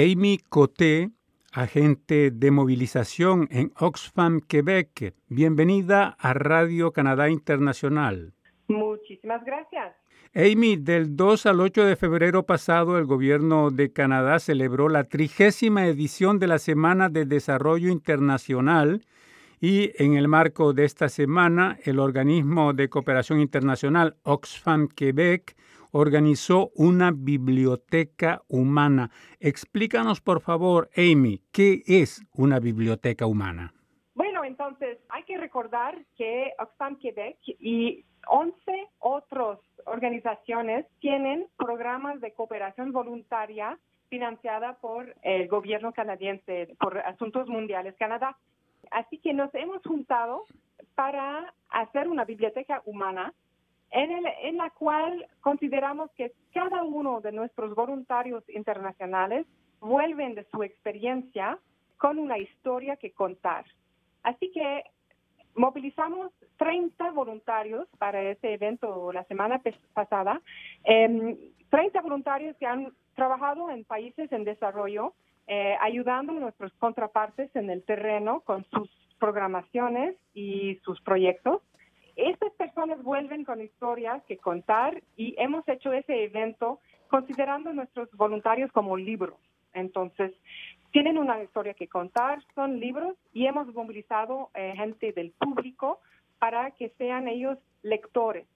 Amy Coté, agente de movilización en Oxfam, Quebec. Bienvenida a Radio Canadá Internacional. Muchísimas gracias. Amy, del 2 al 8 de febrero pasado, el gobierno de Canadá celebró la trigésima edición de la Semana de Desarrollo Internacional y en el marco de esta semana, el organismo de cooperación internacional Oxfam Quebec organizó una biblioteca humana. Explícanos, por favor, Amy, ¿qué es una biblioteca humana? Bueno, entonces hay que recordar que Oxfam Quebec y 11 otras organizaciones tienen programas de cooperación voluntaria financiada por el gobierno canadiense, por Asuntos Mundiales Canadá. Así que nos hemos juntado para hacer una biblioteca humana en, el, en la cual consideramos que cada uno de nuestros voluntarios internacionales vuelven de su experiencia con una historia que contar. Así que movilizamos 30 voluntarios para este evento la semana pasada, 30 em, voluntarios que han trabajado en países en desarrollo, eh, ayudando a nuestros contrapartes en el terreno con sus programaciones y sus proyectos personas vuelven con historias que contar y hemos hecho ese evento considerando a nuestros voluntarios como libros. Entonces, tienen una historia que contar, son libros y hemos movilizado eh, gente del público para que sean ellos lectores.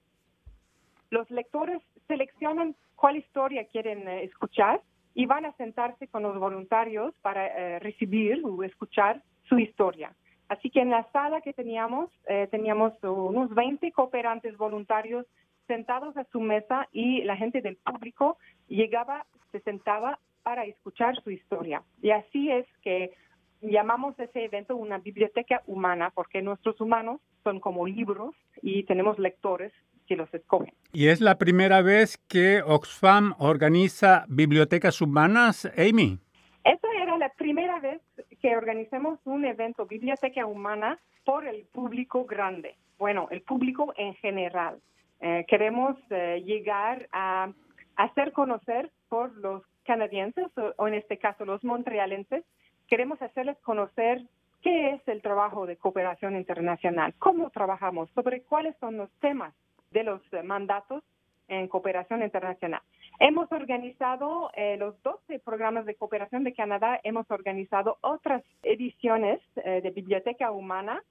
Los lectores seleccionan cuál historia quieren eh, escuchar y van a sentarse con los voluntarios para eh, recibir o escuchar su historia. Así que en la sala que teníamos, eh, teníamos unos 20 cooperantes voluntarios sentados a su mesa y la gente del público llegaba, se sentaba para escuchar su historia. Y así es que llamamos ese evento una biblioteca humana, porque nuestros humanos son como libros y tenemos lectores que los escogen. ¿Y es la primera vez que Oxfam organiza bibliotecas humanas, Amy? Esa era la primera vez que organicemos un evento Biblioteca Humana por el público grande, bueno, el público en general. Eh, queremos eh, llegar a hacer conocer por los canadienses o, en este caso los montrealenses, queremos hacerles conocer qué es el trabajo de cooperación internacional, cómo trabajamos, sobre cuáles son los temas de los eh, mandatos en cooperación internacional. Hemos organizado eh, los 12 programas de cooperación de Canadá, hemos organizado otras ediciones eh, de Biblioteca Humana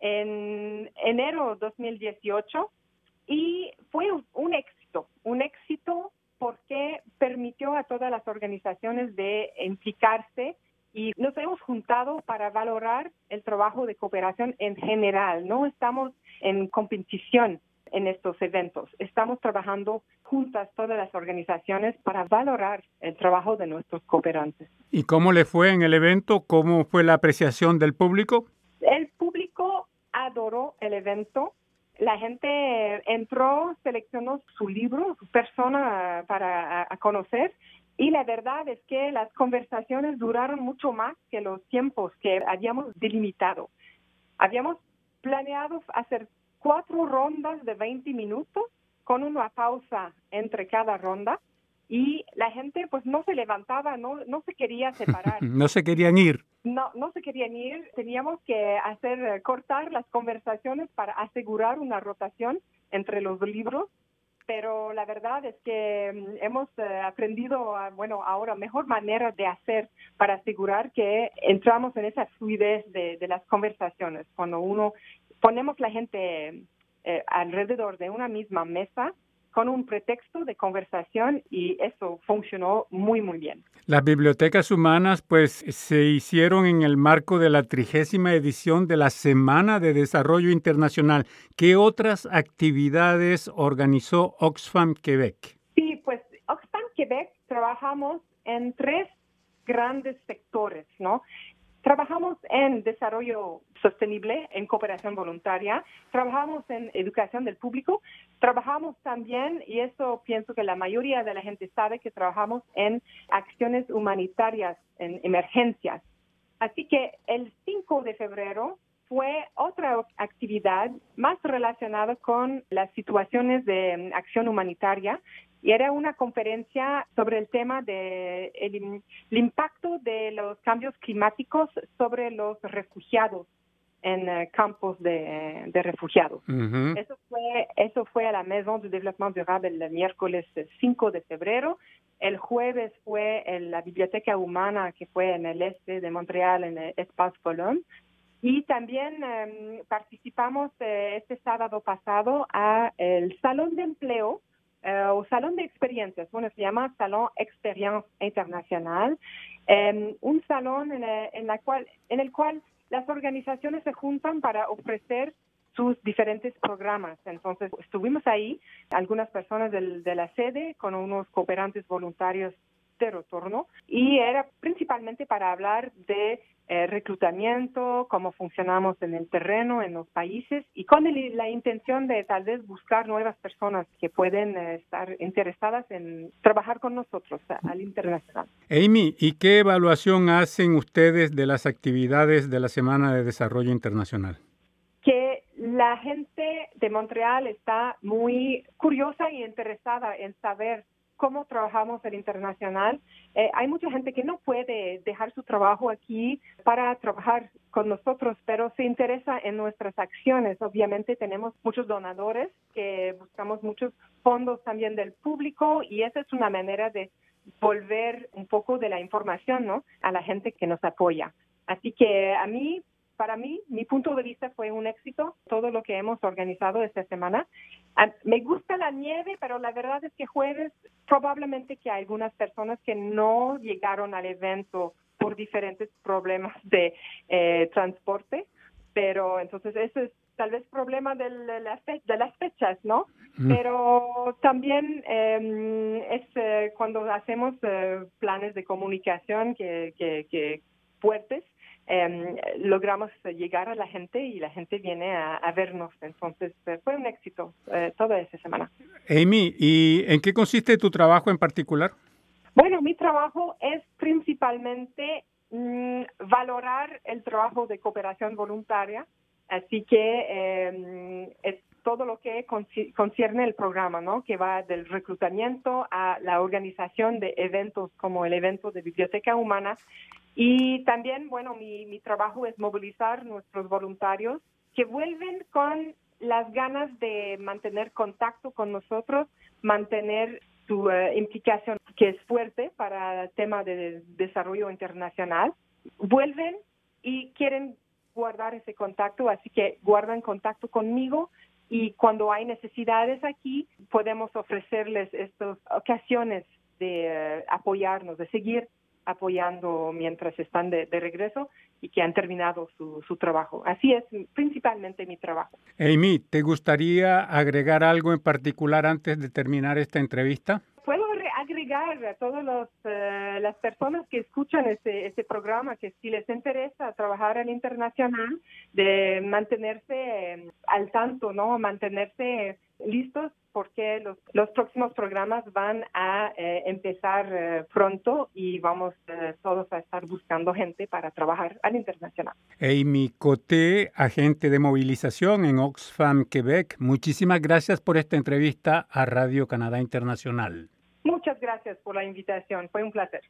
en enero 2018 y fue un, éxito, un éxito porque permitió a todas las organizaciones de implicarse y nos hemos juntado para valorar el trabajo de cooperación en general. No estamos en competición en estos eventos. Estamos trabajando juntas todas las organizaciones para valorar el trabajo de nuestros cooperantes. ¿Y cómo le fue en el evento? ¿Cómo fue la apreciación del público? El público adoró el evento. La gente entró, seleccionó su libro, su persona para conocer y la verdad es que las conversaciones duraron mucho más que los tiempos que habíamos delimitado. Habíamos planeado hacer cuatro rondas de 20 minutos con una pausa entre cada ronda y la gente pues no se levantaba, no, no se quería separar. no se querían ir. No, no se querían ir. Teníamos que hacer eh, cortar las conversaciones para asegurar una rotación entre los libros. Pero la verdad es que mm, hemos eh, aprendido, bueno, ahora mejor manera de hacer para asegurar que entramos en esa fluidez de, de las conversaciones. Cuando uno ponemos la gente eh, alrededor de una misma mesa con un pretexto de conversación y eso funcionó muy, muy bien. Las bibliotecas humanas pues se hicieron en el marco de la trigésima edición de la Semana de Desarrollo Internacional. ¿Qué otras actividades organizó Oxfam Quebec? Sí, pues Oxfam Quebec trabajamos en tres grandes sectores, ¿no? Trabajamos en desarrollo sostenible, en cooperación voluntaria, trabajamos en educación del público, trabajamos también, y eso pienso que la mayoría de la gente sabe, que trabajamos en acciones humanitarias, en emergencias. Así que el 5 de febrero fue otra actividad más relacionada con las situaciones de acción humanitaria y era una conferencia sobre el tema de el, impacto de los cambios climáticos sobre los refugiados en eh, campos de, refugiados. Eso fue eso fue a la Maison du Développement Durable el miércoles 5 de febrero. El jueves fue en la Biblioteca Humana que fue en el este de Montreal en el Espace Colón. Y también em, participamos eh, este sábado pasado a el Salón de Empleo eh, o Salón de Experiencias, bueno, se llama Salón Experience Internacional, em, un salón en, en, la cual, en el cual las organizaciones se juntan para ofrecer sus diferentes programas. Entonces, estuvimos ahí, algunas personas del, de la sede con unos cooperantes voluntarios de retorno y era principalmente para hablar de eh, reclutamiento, cómo funcionamos en el terreno, en los países y con la intención de tal vez buscar nuevas personas que pueden eh, estar interesadas en trabajar con nosotros al internacional. Amy, ¿y qué evaluación hacen ustedes de las actividades de la Semana de Desarrollo Internacional? Que la gente de Montreal está muy curiosa y interesada en saber cómo trabajamos el internacional. Eh, hay mucha gente que no puede dejar su trabajo aquí para trabajar con nosotros, pero se interesa en nuestras acciones. Obviamente tenemos muchos donadores que buscamos muchos fondos también del público y esa es una manera de volver un poco de la información ¿no? a la gente que nos apoya. Así que a mí para mí, mi punto de vista fue un éxito, todo lo que hemos organizado esta semana. Ah, me gusta la nieve, pero la verdad es que jueves probablemente que hay algunas personas que no llegaron al evento por diferentes problemas de eh, transporte, pero entonces ese es tal vez problema de, de las fechas, ¿no? Pero también em, es eh, cuando hacemos eh, planes de comunicación que, que, que fuertes, Em, logramos llegar a la gente y la gente viene a, vernos. Entonces eh, fue un éxito eh, toda esa semana. Amy, ¿y en qué consiste tu trabajo en particular? Bueno, mi trabajo es principalmente mm, valorar el trabajo de cooperación voluntaria, así que em, es todo lo que concierne el programa, ¿no? Que va del reclutamiento a la organización de eventos como el evento de Biblioteca Humana y también, bueno, mi, mi trabajo es movilizar nuestros voluntarios que vuelven con las ganas de mantener contacto con nosotros, mantener su eh, implicación, que es fuerte para el tema de desarrollo internacional, vuelven y quieren guardar ese contacto, así que guardan contacto conmigo y cuando hay necesidades aquí podemos ofrecerles estas ocasiones de eh, apoyarnos, de seguir apoyando mientras están de, regreso y que han terminado su, su, trabajo. Así es principalmente mi trabajo. Amy, ¿te gustaría agregar algo en particular antes de terminar esta entrevista? Puedo agregar a todas eh, las personas que escuchan este, este programa que si les interesa trabajar en internacional, de mantenerse eh, al tanto, ¿no? Mantenerse listos porque los, los próximos programas van a eh, empezar eh, pronto y vamos eh, todos a estar buscando gente para trabajar al internacional. Amy Coté, agente de movilización en Oxfam, Quebec, muchísimas gracias por esta entrevista a Radio Canadá Internacional. Muchas gracias por la invitación, fue un placer.